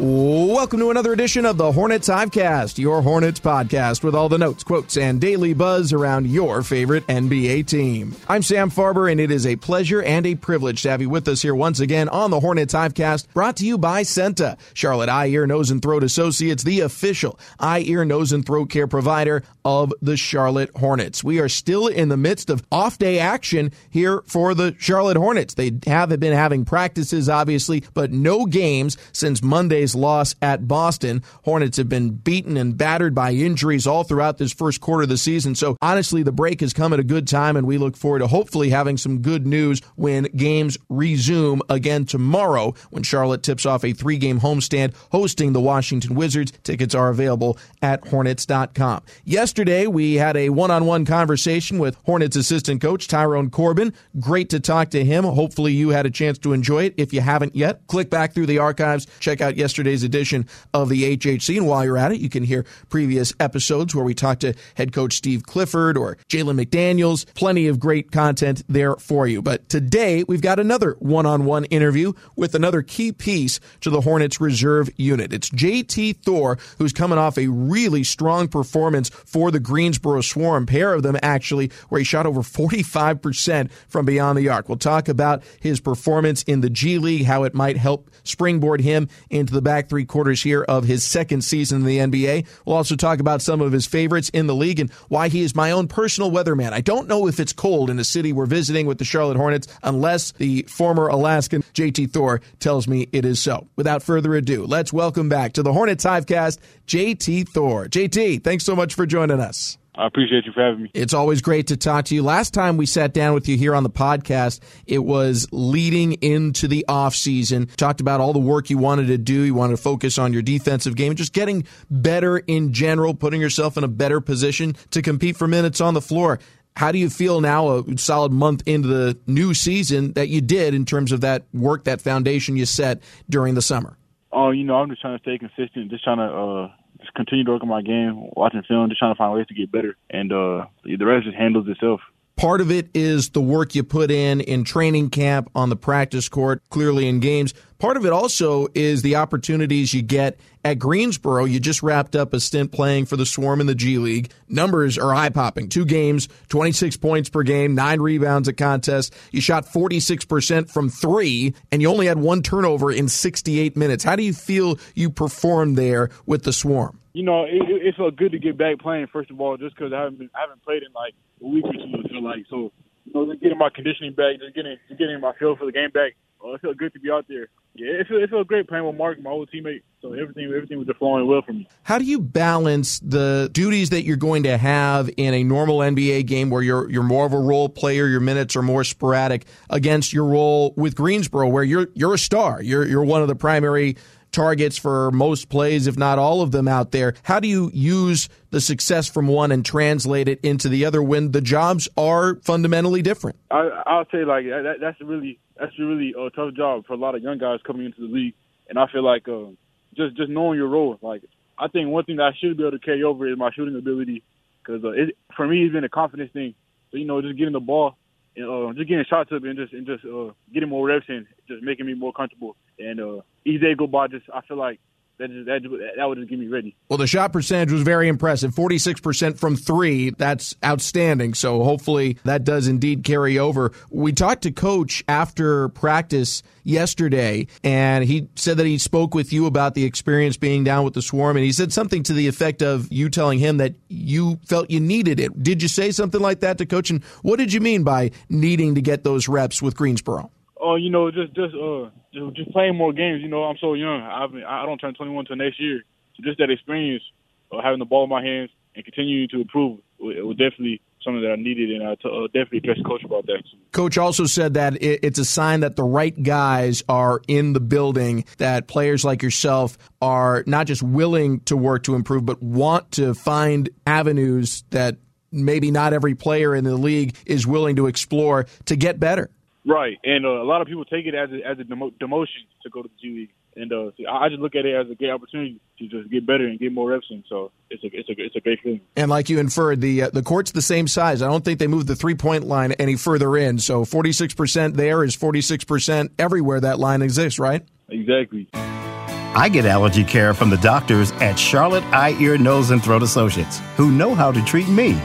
Welcome to another edition of the Hornets Hivecast, your Hornets podcast with all the notes, quotes, and daily buzz around your favorite NBA team. I'm Sam Farber, and it is a pleasure and a privilege to have you with us here once again on the Hornets Hivecast, brought to you by CEENTA, Charlotte Eye, Ear, Nose, and Throat Associates, the official eye, ear, nose, and throat care provider of the Charlotte Hornets. We are still in the midst of off day action here for the Charlotte Hornets. They have been having practices, obviously, but no games since Monday's loss at Boston. Hornets have been beaten and battered by injuries all throughout this first quarter of the season. So honestly, the break has come at a good time, and we look forward to hopefully having some good news when games resume again tomorrow when Charlotte tips off a three game homestand hosting the Washington Wizards. Tickets are available at hornets.com. Yesterday, we had a one on one conversation with Hornets assistant coach Tyrone Corbin. Great to talk to him. Hopefully, you had a chance to enjoy it. If you haven't yet, click back through the archives, check out yesterday's edition of the HHC. And while you're at it, you can hear previous episodes where we talked to head coach Steve Clifford or Jalen McDaniels. Plenty of great content there for you. But today, we've got another one on one interview with another key piece to the Hornets reserve unit. It's JT Thor, who's coming off a really strong performance for the Greensboro Swarm, pair of them actually, where he shot over 45% from beyond the arc. We'll talk about his performance in the G League, how it might help springboard him into the back three quarters here of his second season in the NBA. We'll also talk about some of his favorites in the league and why he is my own personal weatherman. I don't know if it's cold in the city we're visiting with the Charlotte Hornets unless the former Alaskan JT Thor tells me it is so. Without further ado, let's welcome back to the Hornets Hivecast, JT Thor. JT, thanks so much for joining us. I appreciate you for having me. It's always great to talk to you. Last time we sat down with you here on the podcast, it was leading into the off season. Talked about all the work you wanted to do. You wanted to focus on your defensive game, just getting better in general, putting yourself in a better position to compete for minutes on the floor. How do you feel now, a solid month into the new season, that you did in terms of that work, that foundation you set during the summer? Oh, you know, I'm just trying to stay consistent, just trying to uh, just continue to work on my game, watching film, just trying to find ways to get better, and uh, the rest just handles itself. Part of it is the work you put in in training camp, on the practice court, clearly in games. Part of it also is the opportunities you get at Greensboro. You just wrapped up a stint playing for the Swarm in the G League. Numbers are eye popping. Two games, 26 points per game, nine rebounds a contest. You shot 46% from three, and you only had one turnover in 68 minutes. How do you feel you performed there with the Swarm? You know, it, it felt good to get back playing. First of all, just because I haven't I haven't played in like a week or two. Feel like so, you know, just getting my conditioning back, just getting just getting my feel for the game back. Uh, it felt good to be out there. Yeah, it felt, it felt great playing with Mark, my old teammate. So everything everything was just flowing well for me. How do you balance the duties that you're going to have in a normal NBA game where you're you're more of a role player, your minutes are more sporadic, against your role with Greensboro where you're you're a star. You're you're one of the primary targets for most plays, if not all of them out there. How do you use the success from one and translate it into the other when the jobs are fundamentally different? I, I'll say like that, that's really that's a really uh, tough job for a lot of young guys coming into the league, and I feel like uh, just just knowing your role. Like I think one thing that I should be able to carry over is my shooting ability, because uh, for me it's been a confidence thing. So you know, just getting the ball uh, just getting shots up and just and just uh, getting more reps in, just making me more comfortable. And uh, each day go by, just I feel like that that, that would just get me ready. Well, the shot percentage was very impressive 46% from three. That's outstanding. So hopefully that does indeed carry over. We talked to Coach after practice yesterday, and he said that he spoke with you about the experience being down with the swarm, and he said something to the effect of you telling him that you felt you needed it. Did you say something like that to Coach? And what did you mean by needing to get those reps with Greensboro? Oh, you know, just just uh just, just playing more games. You know, I'm so young. I've I don't turn 21 until next year. So just that experience of having the ball in my hands and continuing to improve it was definitely something that I needed, and I t- uh, definitely addressed coach about that. Coach also said that it, it's a sign that the right guys are in the building, that players like yourself are not just willing to work to improve, but want to find avenues that maybe not every player in the league is willing to explore to get better. Right, and uh, a lot of people take it as a, as a demo- demotion to go to the G League, and uh, see, I just look at it as a great opportunity to just get better and get more reps in. So it's a it's a it's a great feeling. And like you inferred, the uh, the court's the same size. I don't think they moved the three point line any further in. So forty six percent there is forty six percent everywhere that line exists. Right? Exactly. I get allergy care from the doctors at Charlotte Eye, Ear, Nose, and Throat Associates, who know how to treat me,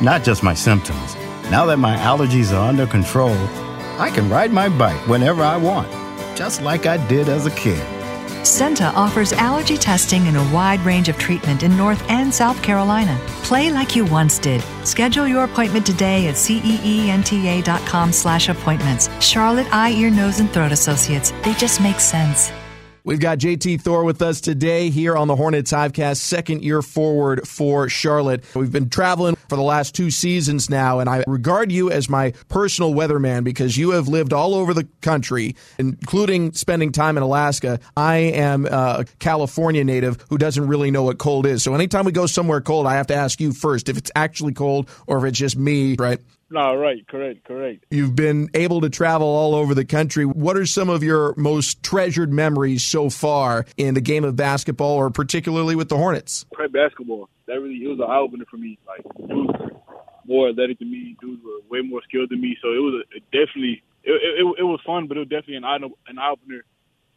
not just my symptoms. Now that my allergies are under control. I can ride my bike whenever I want, just like I did as a kid. CEENTA offers allergy testing and a wide range of treatment in North and South Carolina. Play like you once did. Schedule your appointment today at ceenta.com slash appointments. Charlotte Eye, Ear, Nose, and Throat Associates. They just make sense. We've got JT Thor with us today here on the Hornets Hivecast, second year forward for Charlotte. We've been traveling for the last two seasons now, and I regard you as my personal weatherman because you have lived all over the country, including spending time in Alaska. I am a California native who doesn't really know what cold is. So anytime we go somewhere cold, I have to ask you first if it's actually cold or if it's just me, right? No, right, correct, correct. You've been able to travel all over the country. What are some of your most treasured memories so far in the game of basketball, or particularly with the Hornets? Prep basketball. That really it was an eye opener for me. Like dudes were more athletic than me, dudes were way more skilled than me. So it was a, it definitely it, it, it was fun, but it was definitely an eye an eye opener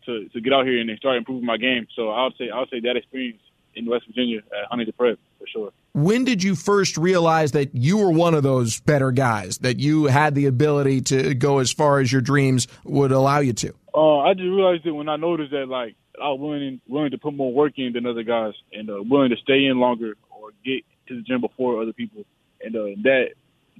to to get out here and start improving my game. So I would say I would say that experience in West Virginia uh, at Huntington Prep for sure. When did you first realize that you were one of those better guys, that you had the ability to go as far as your dreams would allow you to? Uh, I just realized it when I noticed that like I was willing willing to put more work in than other guys, and uh, willing to stay in longer or get to the gym before other people, and uh, that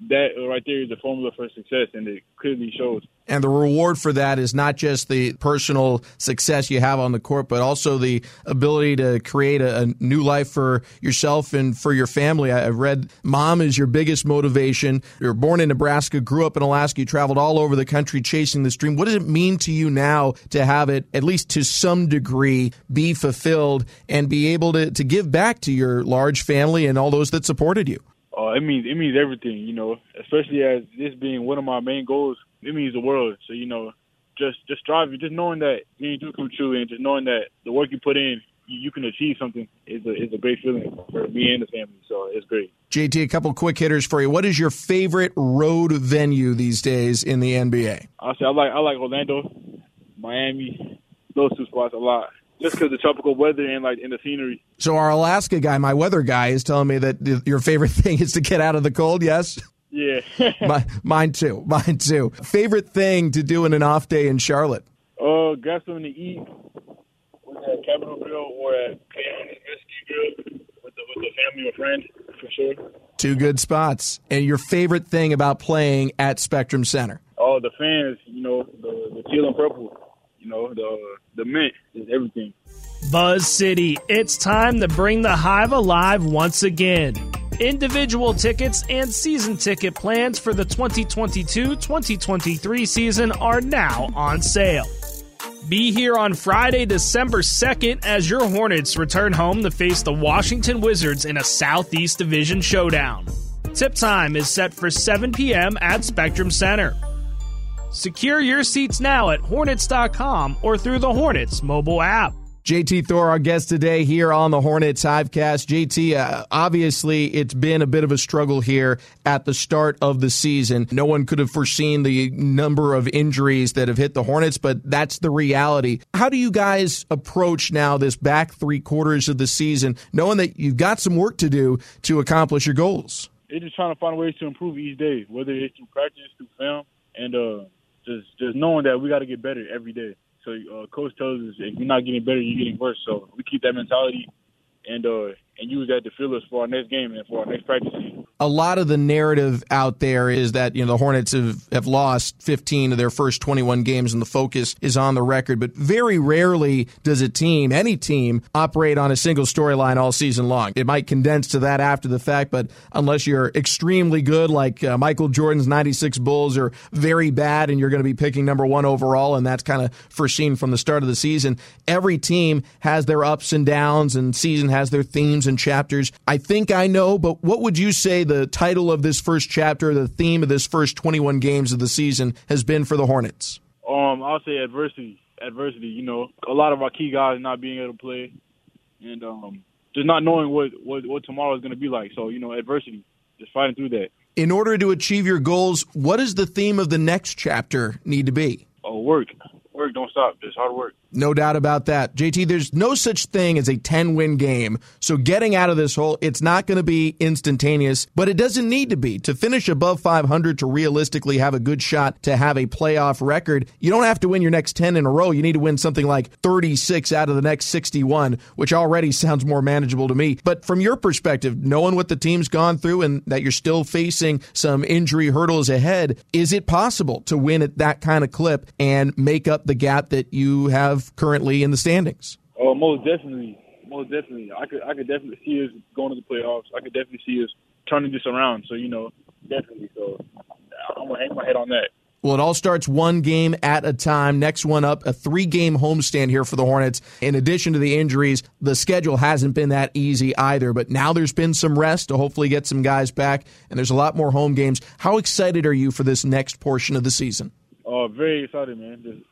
that right there is the formula for success, and it clearly shows. And the reward for that is not just the personal success you have on the court, but also the ability to create a, a new life for yourself and for your family. I, have read mom is your biggest motivation. You were born in Nebraska, grew up in Alaska, you traveled all over the country chasing this dream. What does it mean to you now to have it, at least to some degree, be fulfilled and be able to, to give back to your large family and all those that supported you? Uh, it means it means everything, you know. Especially as this being one of my main goals, it means the world. So you know, just just striving, just knowing that dreams do come true, and just knowing that the work you put in, you, you can achieve something is a is a great feeling for me and the family. So it's great. JT, a couple quick hitters for you. What is your favorite road venue these days in the NBA? I say I like I like Orlando, Miami, those two spots a lot just because the tropical weather and like in the scenery. So our Alaska guy, my weather guy, is telling me that your favorite thing is to get out of the cold. Yes. Yeah. my, mine too. Mine too. Favorite thing to do in an off day in Charlotte? Uh, grab something to eat at Capital Grille or at Cleone's Rescue Grill with the, with the family or friend for sure. Two good spots. And your favorite thing about playing at Spectrum Center? Oh, the fans. You know, the, the teal and purple. You know, the the mint is everything. Buzz City, it's time to bring the hive alive once again. Individual tickets and season ticket plans for the 2022 2023 season are now on sale. Be here on Friday, December 2nd, as your Hornets return home to face the Washington Wizards in a Southeast Division showdown. Tip time is set for 7 p.m. at Spectrum Center. Secure your seats now at Hornets.com or through the Hornets mobile app. JT Thor, our guest today here on the Hornets Hivecast. JT, uh, obviously it's been a bit of a struggle here at the start of the season. No one could have foreseen the number of injuries that have hit the Hornets, but that's the reality. How do you guys approach now this back three quarters of the season, knowing that you've got some work to do to accomplish your goals? They're just trying to find ways to improve each day, whether it's through practice, through film, and uh, just just knowing that we got to get better every day. So uh, coach tells us if you're not getting better, you're getting worse. So we keep that mentality and uh, and use that to fuel us for our next game and for our next practice. A lot of the narrative out there is that you know the Hornets have, have lost 15 of their first 21 games, and the focus is on the record. But very rarely does a team, any team, operate on a single storyline all season long. It might condense to that after the fact, but unless you're extremely good, like uh, Michael Jordan's 96 Bulls, are very bad, and you're going to be picking number one overall, and that's kind of foreseen from the start of the season. Every team has their ups and downs, and season has their themes and chapters. I think I know, but what would you say the title of this first chapter, the theme of this first 21 games of the season has been for the Hornets? Um, I'll say adversity. Adversity. You know, a lot of our key guys not being able to play, and um, just not knowing what what, what tomorrow is going to be like. So you know, adversity. Just fighting through that. In order to achieve your goals, what does the theme of the next chapter need to be? Oh, work. Don't stop. Just hard work. No doubt about that. JT, there's no such thing as a 10 win game. So getting out of this hole, it's not going to be instantaneous, but it doesn't need to be. To finish above 500 to realistically have a good shot to have a playoff record, you don't have to win your next 10 in a row. You need to win something like 36 out of the next 61, which already sounds more manageable to me. But from your perspective, knowing what the team's gone through and that you're still facing some injury hurdles ahead, is it possible to win at that kind of clip and make up the gap that you have currently in the standings? Oh, most definitely, most definitely. I could, I could definitely see us going to the playoffs. I could definitely see us turning this around. So you know, definitely. So I'm gonna hang my head on that. Well, it all starts one game at a time. Next one up, a three game homestand here for the Hornets. In addition to the injuries, the schedule hasn't been that easy either, but now there's been some rest to hopefully get some guys back, and there's a lot more home games. How excited are you for this next portion of the season? Uh, very excited, man. Just,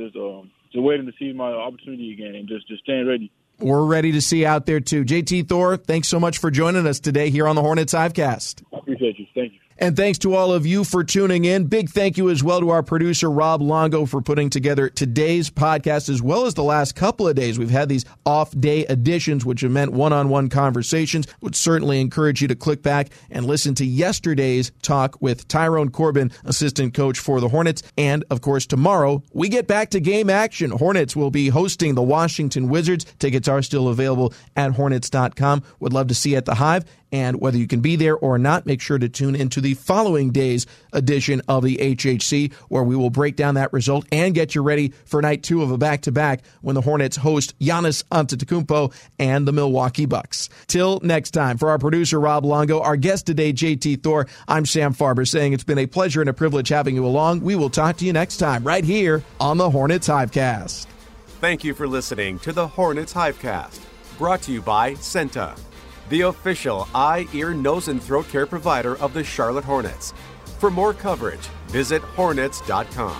just, um, just waiting to see my opportunity again and just, just staying ready. We're ready to see out there too. JT Thor, thanks so much for joining us today here on the Hornets Hivecast. I appreciate you. Thank you. And thanks to all of you for tuning in. Big thank you as well to our producer, Rob Longo, for putting together today's podcast, as well as the last couple of days. We've had these off day editions, which have meant one on one conversations. Would certainly encourage you to click back and listen to yesterday's talk with Tyrone Corbin, assistant coach for the Hornets. And of course, tomorrow we get back to game action. Hornets will be hosting the Washington Wizards. Tickets are still available at hornets.com. Would love to see you at the Hive. And whether you can be there or not, make sure to tune into the following day's edition of the HHC, where we will break down that result and get you ready for night two of a back to back when the Hornets host Giannis Antetokounmpo and the Milwaukee Bucks. Till next time, for our producer Rob Longo, our guest today JT Thor, I'm Sam Farber saying it's been a pleasure and a privilege having you along. We will talk to you next time right here on the Hornets Hivecast. Thank you for listening to the Hornets Hivecast, brought to you by CEENTA the official eye, ear, nose, and throat care provider of the Charlotte Hornets. For more coverage, visit hornets.com.